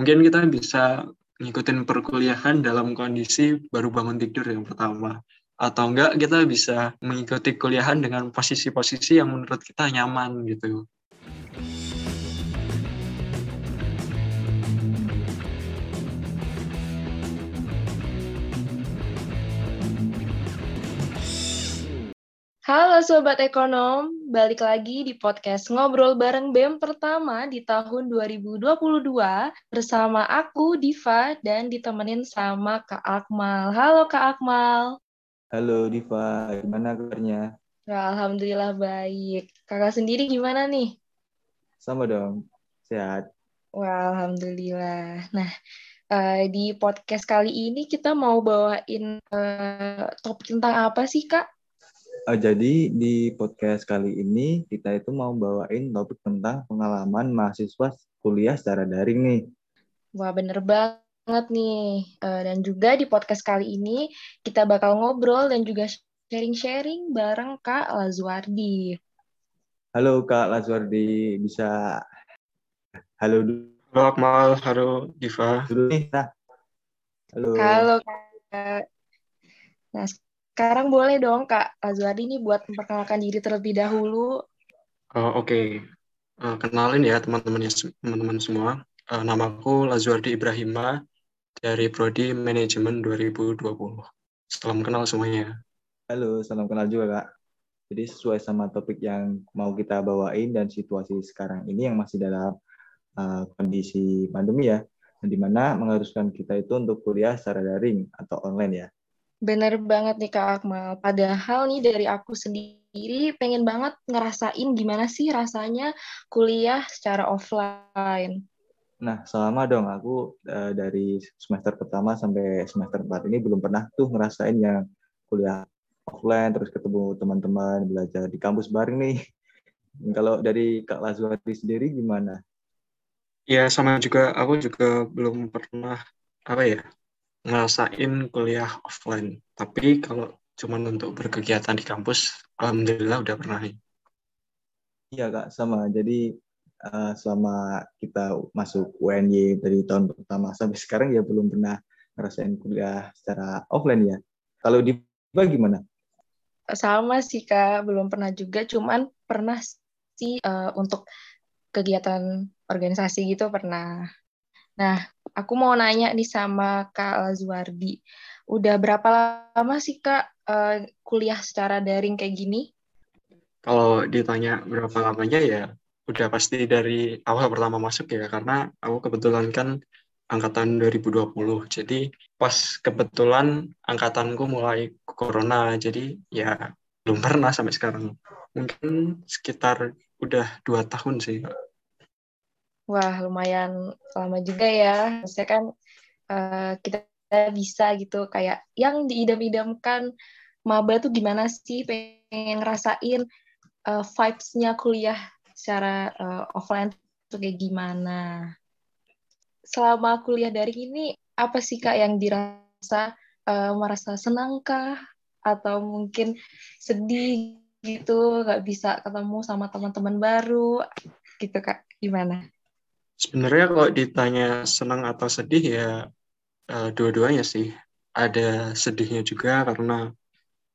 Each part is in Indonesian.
Mungkin kita bisa ngikutin perkuliahan dalam kondisi baru bangun tidur yang pertama. Atau enggak kita bisa mengikuti kuliahan dengan posisi-posisi yang menurut kita nyaman gitu. Halo Sobat Ekonom, balik lagi di podcast Ngobrol Bareng BEM pertama di tahun 2022 bersama aku, Diva, dan ditemenin sama Kak Akmal. Halo Kak Akmal. Halo Diva, gimana kabarnya? Alhamdulillah baik. Kakak sendiri gimana nih? Sama dong, sehat. Wah, Alhamdulillah. Nah, uh, di podcast kali ini kita mau bawain uh, topik tentang apa sih Kak? Uh, jadi di podcast kali ini kita itu mau bawain topik tentang pengalaman mahasiswa kuliah secara daring nih. Wah bener banget nih. Uh, dan juga di podcast kali ini kita bakal ngobrol dan juga sharing-sharing bareng Kak Lazuardi. Halo Kak Lazuardi, bisa halo dulu. Halo Akmal, halo Diva. Dulu nih, nah. Halo. Halo Kak. Nah, sekarang boleh dong Kak Azwadi nih buat memperkenalkan diri terlebih dahulu. Uh, Oke, okay. uh, eh, kenalin ya teman-teman teman-teman semua. Uh, namaku Lazuardi Ibrahima dari Prodi Manajemen 2020. Salam kenal semuanya. Halo, salam kenal juga Kak. Jadi sesuai sama topik yang mau kita bawain dan situasi sekarang ini yang masih dalam uh, kondisi pandemi ya, di mana mengharuskan kita itu untuk kuliah secara daring atau online ya. Bener banget nih Kak Akmal. Padahal nih dari aku sendiri pengen banget ngerasain gimana sih rasanya kuliah secara offline. Nah, selama dong aku uh, dari semester pertama sampai semester 4 ini belum pernah tuh ngerasain yang kuliah offline terus ketemu teman-teman belajar di kampus bareng nih. Kalau dari Kak Lazwati sendiri gimana? Ya sama juga aku juga belum pernah apa ya ngerasain kuliah offline. Tapi kalau cuma untuk berkegiatan di kampus, alhamdulillah udah pernah. Iya kak, sama. Jadi uh, selama kita masuk UNY dari tahun pertama sampai sekarang ya belum pernah ngerasain kuliah secara offline ya. Kalau di gimana? Sama sih kak, belum pernah juga. Cuman pernah sih uh, untuk kegiatan organisasi gitu pernah. Nah, aku mau nanya nih sama Kak Lazuardi. Udah berapa lama sih Kak uh, kuliah secara daring kayak gini? Kalau ditanya berapa lamanya ya udah pasti dari awal pertama masuk ya karena aku kebetulan kan angkatan 2020. Jadi pas kebetulan angkatanku mulai corona jadi ya belum pernah sampai sekarang. Mungkin sekitar udah dua tahun sih. Wah, lumayan lama juga ya. Maksudnya kan uh, kita bisa gitu kayak yang diidam-idamkan maba tuh gimana sih pengen ngerasain uh, vibes-nya kuliah secara uh, offline tuh kayak gimana. Selama kuliah dari ini apa sih Kak yang dirasa uh, merasa senangkah atau mungkin sedih gitu nggak bisa ketemu sama teman-teman baru gitu Kak gimana? Sebenarnya kalau ditanya senang atau sedih ya uh, dua-duanya sih. Ada sedihnya juga karena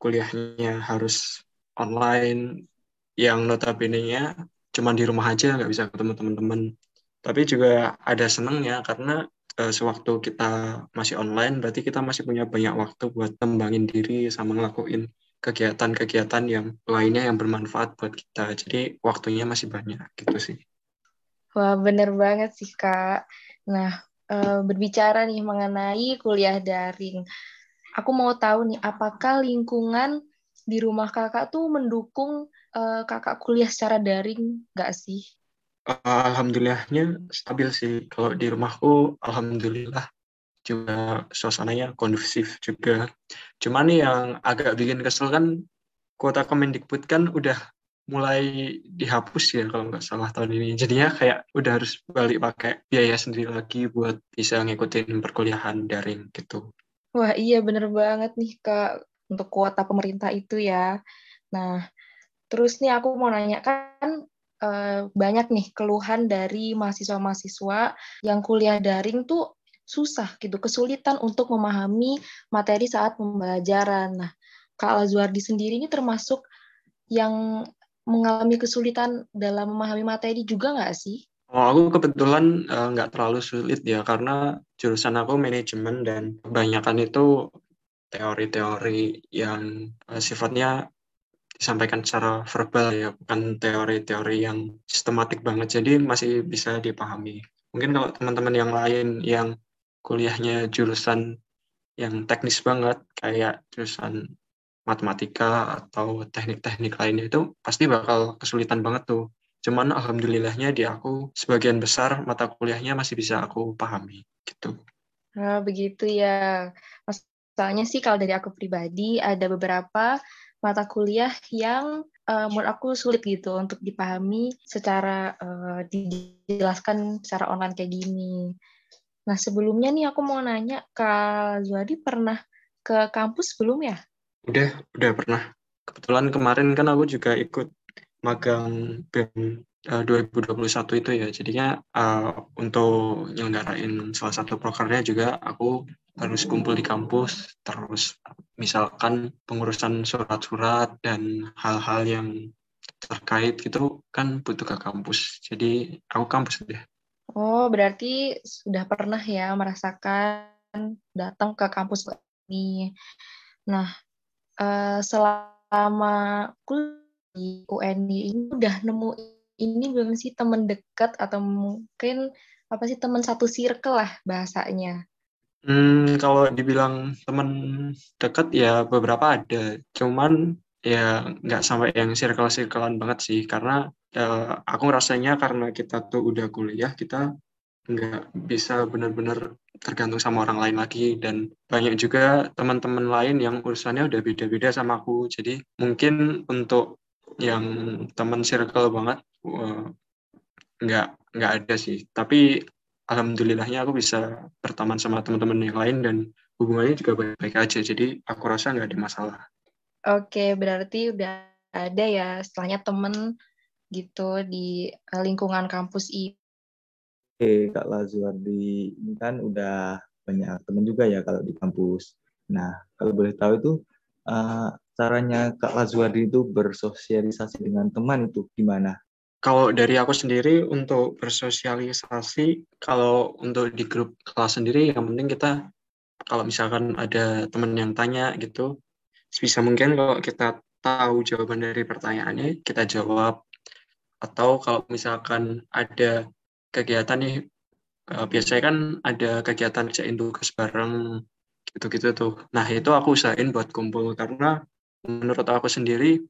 kuliahnya harus online yang notabene-nya cuma di rumah aja nggak bisa ketemu teman-teman. Tapi juga ada senangnya karena uh, sewaktu kita masih online berarti kita masih punya banyak waktu buat kembangin diri sama ngelakuin kegiatan-kegiatan yang lainnya yang bermanfaat buat kita. Jadi waktunya masih banyak gitu sih. Wah, bener banget sih, Kak. Nah, uh, berbicara nih mengenai kuliah daring. Aku mau tahu nih, apakah lingkungan di rumah kakak tuh mendukung uh, kakak kuliah secara daring nggak sih? Alhamdulillahnya stabil sih. Kalau di rumahku, alhamdulillah juga suasananya kondusif juga. Nih yang agak bikin kesel kan kuota Kemendikbud kan udah mulai dihapus ya kalau nggak salah tahun ini. Jadinya kayak udah harus balik pakai biaya sendiri lagi buat bisa ngikutin perkuliahan daring gitu. Wah iya bener banget nih Kak untuk kuota pemerintah itu ya. Nah terus nih aku mau nanya kan uh, banyak nih keluhan dari mahasiswa-mahasiswa yang kuliah daring tuh susah gitu, kesulitan untuk memahami materi saat pembelajaran. Nah, Kak Lazuardi sendiri ini termasuk yang mengalami kesulitan dalam memahami materi juga nggak sih? Oh, aku kebetulan uh, nggak terlalu sulit ya karena jurusan aku manajemen dan kebanyakan itu teori-teori yang uh, sifatnya disampaikan secara verbal ya, bukan teori-teori yang sistematik banget. Jadi masih bisa dipahami. Mungkin kalau teman-teman yang lain yang kuliahnya jurusan yang teknis banget, kayak jurusan matematika atau teknik-teknik lainnya itu pasti bakal kesulitan banget tuh. Cuman alhamdulillahnya di aku sebagian besar mata kuliahnya masih bisa aku pahami gitu. Nah, begitu ya. Masalahnya sih kalau dari aku pribadi ada beberapa mata kuliah yang uh, menurut aku sulit gitu untuk dipahami secara uh, dijelaskan secara online kayak gini. Nah sebelumnya nih aku mau nanya, Kak Zuhadi pernah ke kampus belum ya? Udah, udah pernah. Kebetulan kemarin kan aku juga ikut magang BEM uh, 2021 itu ya. Jadinya uh, untuk nyelenggarain salah satu programnya juga aku harus kumpul di kampus, terus misalkan pengurusan surat-surat dan hal-hal yang terkait gitu kan butuh ke kampus. Jadi aku kampus deh. Oh, berarti sudah pernah ya merasakan datang ke kampus ini. Nah, uh, selama kuliah di UNI ini udah nemu ini belum sih teman dekat atau mungkin apa sih teman satu circle lah bahasanya? Hmm, kalau dibilang teman dekat ya beberapa ada, cuman ya nggak sampai yang circle-circlean banget sih, karena ya, aku rasanya karena kita tuh udah kuliah, kita nggak bisa benar-benar tergantung sama orang lain lagi. Dan banyak juga teman-teman lain yang urusannya udah beda-beda sama aku. Jadi mungkin untuk yang teman circle banget nggak nggak ada sih. Tapi alhamdulillahnya aku bisa berteman sama teman-teman yang lain dan hubungannya juga baik-baik aja. Jadi aku rasa nggak ada masalah. Oke berarti udah ada ya setelahnya temen gitu di eh, lingkungan kampus ini Kak Lazuardi ini kan udah banyak teman juga ya kalau di kampus. Nah, kalau boleh tahu itu uh, caranya Kak Lazuardi itu bersosialisasi dengan teman itu gimana? Kalau dari aku sendiri untuk bersosialisasi, kalau untuk di grup kelas sendiri yang penting kita kalau misalkan ada teman yang tanya gitu, bisa mungkin kalau kita tahu jawaban dari pertanyaannya, kita jawab. Atau kalau misalkan ada kegiatan nih, eh, biasanya kan ada kegiatan kerjain tugas bareng gitu-gitu tuh. Nah itu aku usahain buat kumpul karena menurut aku sendiri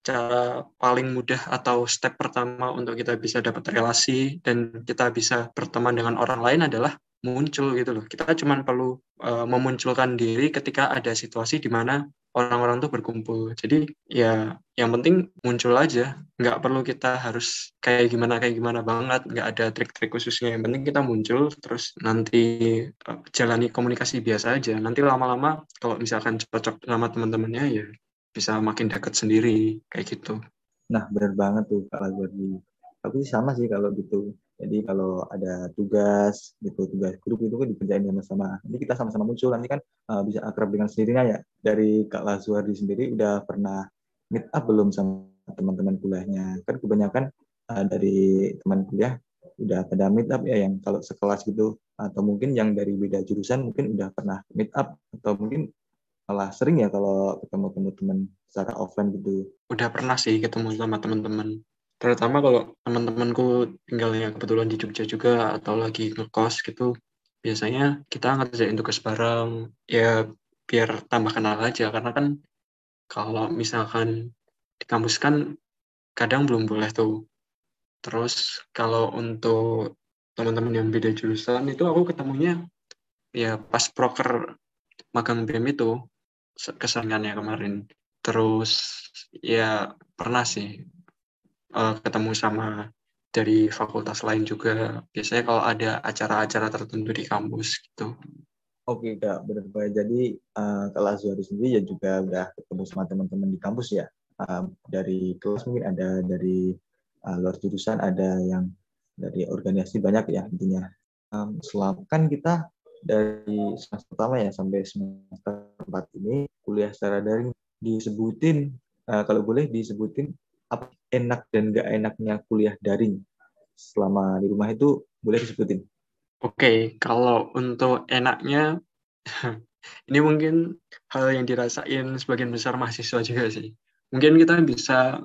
cara paling mudah atau step pertama untuk kita bisa dapat relasi dan kita bisa berteman dengan orang lain adalah muncul gitu loh. Kita cuma perlu uh, memunculkan diri ketika ada situasi di mana orang-orang tuh berkumpul. Jadi ya yang penting muncul aja. Nggak perlu kita harus kayak gimana kayak gimana banget. Nggak ada trik-trik khususnya. Yang penting kita muncul terus nanti uh, jalani komunikasi biasa aja. Nanti lama-lama kalau misalkan cocok sama teman-temannya ya bisa makin dekat sendiri kayak gitu. Nah benar banget tuh Kak Lagwardi. Aku sih sama sih kalau gitu. Jadi kalau ada tugas gitu tugas grup itu kan dikerjain sama-sama. Nanti kita sama-sama muncul nanti kan uh, bisa akrab dengan sendirinya ya. Dari Kak Lazuardi sendiri udah pernah meet up belum sama teman-teman kuliahnya? Kan kebanyakan uh, dari teman kuliah udah pada meet up ya yang kalau sekelas gitu atau mungkin yang dari beda jurusan mungkin udah pernah meet up atau mungkin malah sering ya kalau ketemu teman-teman secara offline gitu? Udah pernah sih ketemu sama teman-teman. Terutama kalau teman-temanku tinggalnya kebetulan di Jogja juga atau lagi ngekos gitu, biasanya kita ngerjain tugas bareng ya biar tambah kenal aja karena kan kalau misalkan di kampus kan kadang belum boleh tuh. Terus kalau untuk teman-teman yang beda jurusan itu aku ketemunya ya pas proker magang BEM itu keseringannya kemarin. Terus ya pernah sih uh, ketemu sama dari fakultas lain juga. Biasanya kalau ada acara-acara tertentu di kampus gitu. Oke kak, benar banget. Jadi uh, kalau Azwari sendiri ya juga udah ketemu sama teman-teman di kampus ya. Uh, dari kelas mungkin ada dari uh, luar jurusan, ada yang dari organisasi banyak ya intinya. Um, selama kan kita dari semester pertama ya sampai semester 4 ini kuliah secara daring disebutin uh, kalau boleh disebutin apa enak dan gak enaknya kuliah daring selama di rumah itu boleh disebutin. Oke, kalau untuk enaknya ini mungkin hal yang dirasain sebagian besar mahasiswa juga sih. Mungkin kita bisa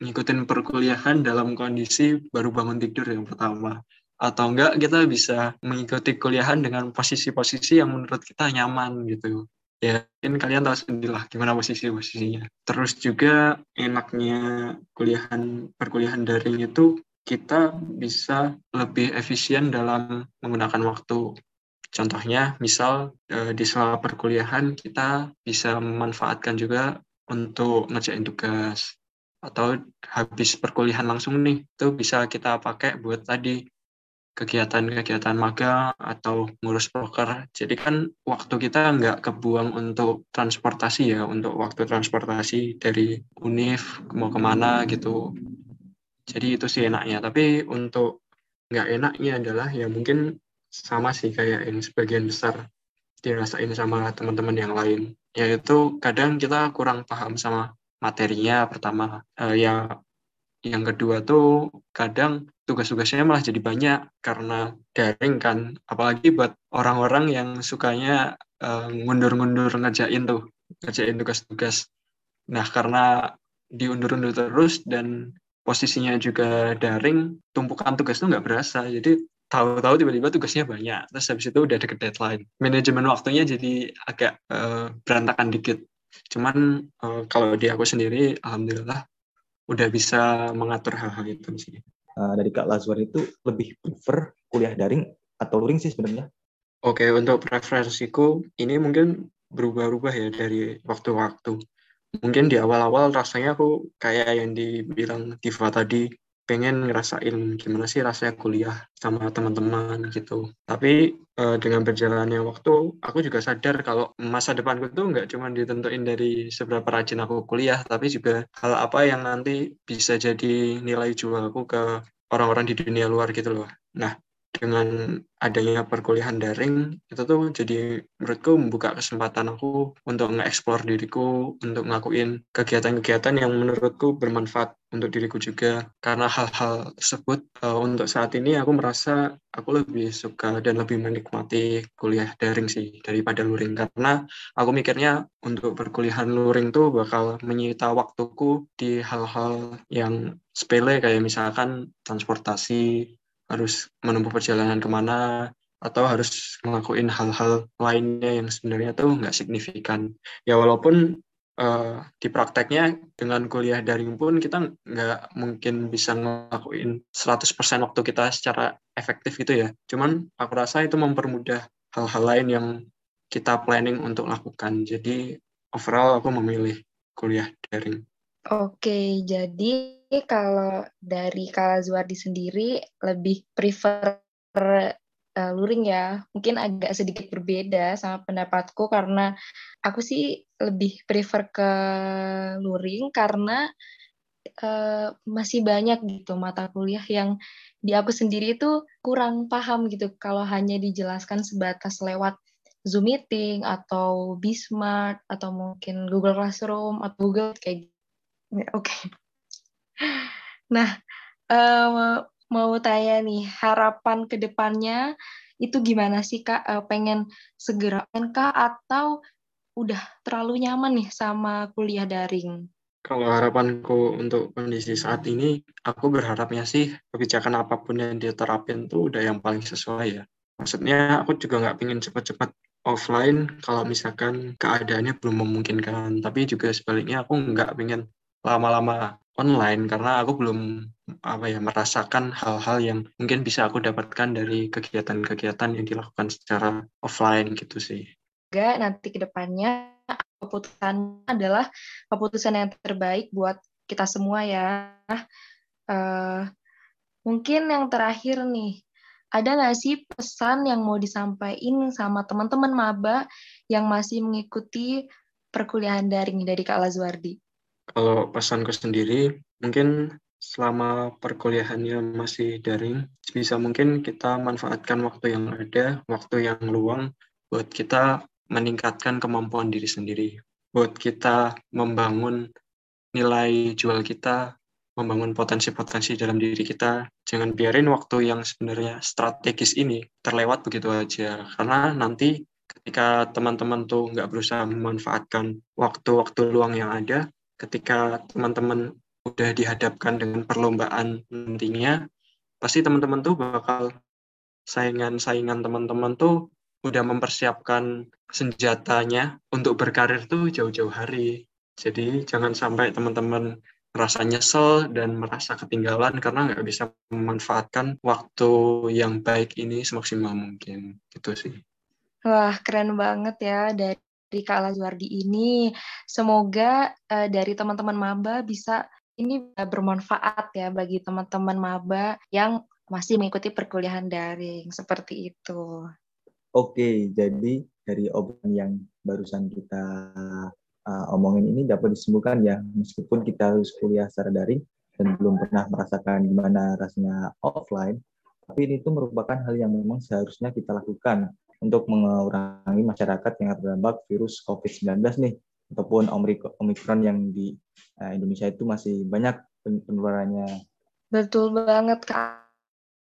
ngikutin perkuliahan dalam kondisi baru bangun tidur yang pertama. Atau enggak kita bisa mengikuti kuliahan dengan posisi-posisi yang menurut kita nyaman gitu. Ya, mungkin kalian tahu sendiri lah gimana posisi-posisinya. Terus juga enaknya kuliahan perkuliahan daring itu kita bisa lebih efisien dalam menggunakan waktu. Contohnya, misal eh, di selama perkuliahan kita bisa memanfaatkan juga untuk ngerjain tugas atau habis perkuliahan langsung nih itu bisa kita pakai buat tadi kegiatan-kegiatan magang atau ngurus proker. Jadi kan waktu kita nggak kebuang untuk transportasi ya, untuk waktu transportasi dari UNIF mau ke mana gitu. Jadi itu sih enaknya. Tapi untuk nggak enaknya adalah ya mungkin sama sih kayak yang sebagian besar dirasain sama teman-teman yang lain yaitu kadang kita kurang paham sama materinya pertama uh, yang yang kedua tuh kadang tugas-tugasnya malah jadi banyak karena daring kan. Apalagi buat orang-orang yang sukanya uh, ngundur-ngundur ngerjain tuh ngerjain tugas-tugas. Nah karena diundur-undur terus dan posisinya juga daring tumpukan tugas tuh nggak berasa. Jadi tahu-tahu tiba-tiba tugasnya banyak terus habis itu udah deket deadline. Manajemen waktunya jadi agak uh, berantakan dikit. Cuman uh, kalau di aku sendiri alhamdulillah udah bisa mengatur hal-hal itu sih uh, dari Kak Lazwar itu lebih prefer kuliah daring atau luring sih sebenarnya? Oke untuk preferensiku ini mungkin berubah-ubah ya dari waktu-waktu. Mungkin di awal-awal rasanya aku kayak yang dibilang Tifa tadi pengen ngerasain gimana sih rasanya kuliah sama teman-teman gitu. Tapi uh, dengan berjalannya waktu, aku juga sadar kalau masa depanku tuh nggak cuma ditentuin dari seberapa rajin aku kuliah, tapi juga hal apa yang nanti bisa jadi nilai jualku ke orang-orang di dunia luar gitu loh. Nah, dengan adanya perkuliahan daring itu tuh jadi menurutku membuka kesempatan aku untuk nge-explore diriku untuk ngelakuin kegiatan-kegiatan yang menurutku bermanfaat untuk diriku juga. Karena hal-hal tersebut uh, untuk saat ini aku merasa aku lebih suka dan lebih menikmati kuliah daring sih daripada luring. Karena aku mikirnya untuk perkuliahan luring tuh bakal menyita waktuku di hal-hal yang sepele kayak misalkan transportasi harus menempuh perjalanan ke mana atau harus ngelakuin hal-hal lainnya yang sebenarnya tuh nggak signifikan. Ya walaupun uh, di prakteknya dengan kuliah daring pun kita nggak mungkin bisa ngelakuin 100% waktu kita secara efektif gitu ya. Cuman aku rasa itu mempermudah hal-hal lain yang kita planning untuk lakukan. Jadi overall aku memilih kuliah daring. Oke, jadi kalau dari Kala Zuardi sendiri lebih prefer uh, luring ya. Mungkin agak sedikit berbeda sama pendapatku karena aku sih lebih prefer ke luring karena uh, masih banyak gitu mata kuliah yang di aku sendiri itu kurang paham gitu kalau hanya dijelaskan sebatas lewat Zoom meeting atau Bismart atau mungkin Google Classroom atau Google kayak gitu. Oke. Okay. Nah, mau tanya nih, harapan ke depannya itu gimana sih Kak? Uh, pengen segera NK atau udah terlalu nyaman nih sama kuliah daring? Kalau harapanku untuk kondisi saat ini, aku berharapnya sih kebijakan apa pun yang diterapin tuh udah yang paling sesuai ya. Maksudnya aku juga nggak pengen cepat-cepat offline kalau misalkan keadaannya belum memungkinkan. Tapi juga sebaliknya aku nggak pengen lama-lama online karena aku belum apa ya merasakan hal-hal yang mungkin bisa aku dapatkan dari kegiatan-kegiatan yang dilakukan secara offline gitu sih. Juga nanti ke depannya keputusan adalah keputusan yang terbaik buat kita semua ya. Uh, mungkin yang terakhir nih, ada nggak sih pesan yang mau disampaikan sama teman-teman maba yang masih mengikuti perkuliahan daring dari Kak Lazwardi? Kalau pesanku sendiri, mungkin selama perkuliahannya masih daring, bisa mungkin kita manfaatkan waktu yang ada, waktu yang luang buat kita meningkatkan kemampuan diri sendiri, buat kita membangun nilai jual kita, membangun potensi-potensi dalam diri kita. Jangan biarin waktu yang sebenarnya strategis ini terlewat begitu aja, karena nanti ketika teman-teman tuh nggak berusaha memanfaatkan waktu-waktu luang yang ada, ketika teman-teman udah dihadapkan dengan perlombaan nantinya, pasti teman-teman tuh bakal saingan-saingan teman-teman tuh udah mempersiapkan senjatanya untuk berkarir tuh jauh-jauh hari. Jadi jangan sampai teman-teman merasa nyesel dan merasa ketinggalan karena nggak bisa memanfaatkan waktu yang baik ini semaksimal mungkin. Gitu sih. Wah, keren banget ya dari Kak Lazuardi ini. Semoga uh, dari teman-teman maba bisa ini bermanfaat ya bagi teman-teman maba yang masih mengikuti perkuliahan daring seperti itu. Oke, jadi dari obrolan yang barusan kita uh, omongin ini dapat disimpulkan ya, meskipun kita harus kuliah secara daring dan belum pernah merasakan gimana rasanya offline, tapi ini itu merupakan hal yang memang seharusnya kita lakukan untuk mengurangi masyarakat yang terdampak virus COVID-19 nih, ataupun Omikron yang di uh, Indonesia itu masih banyak penularannya. Betul banget, Kak.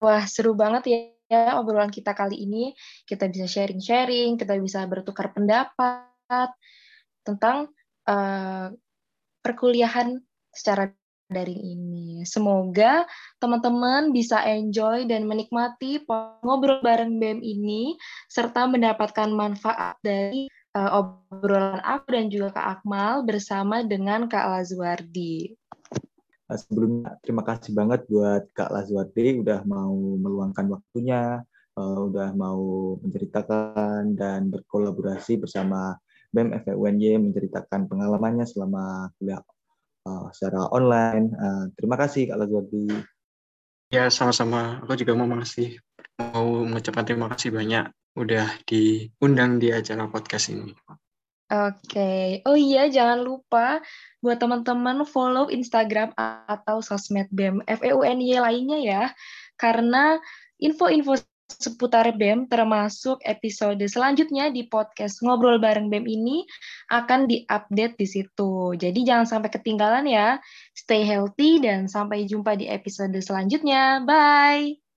Wah, seru banget ya obrolan kita kali ini. Kita bisa sharing-sharing, kita bisa bertukar pendapat tentang uh, perkuliahan secara daring ini. Semoga teman-teman bisa enjoy dan menikmati ngobrol bareng BEM ini serta mendapatkan manfaat dari uh, obrolan aku dan juga Kak Akmal bersama dengan Kak Lazwardi. Eh, sebelumnya terima kasih banget buat Kak Lazwardi udah mau meluangkan waktunya, uh, udah mau menceritakan dan berkolaborasi bersama BEM FUNY menceritakan pengalamannya selama kuliah uh, secara online. Uh, terima kasih Kak Lazwardi. Ya, sama-sama. Aku juga mau makasih. Mau mengucapkan terima kasih banyak udah diundang di acara podcast ini. Oke, okay. oh iya jangan lupa buat teman-teman follow Instagram atau sosmed BEM FEUNY lainnya ya, karena info-info seputar BEM termasuk episode selanjutnya di podcast Ngobrol Bareng BEM ini akan diupdate di situ. Jadi jangan sampai ketinggalan ya. Stay healthy dan sampai jumpa di episode selanjutnya. Bye!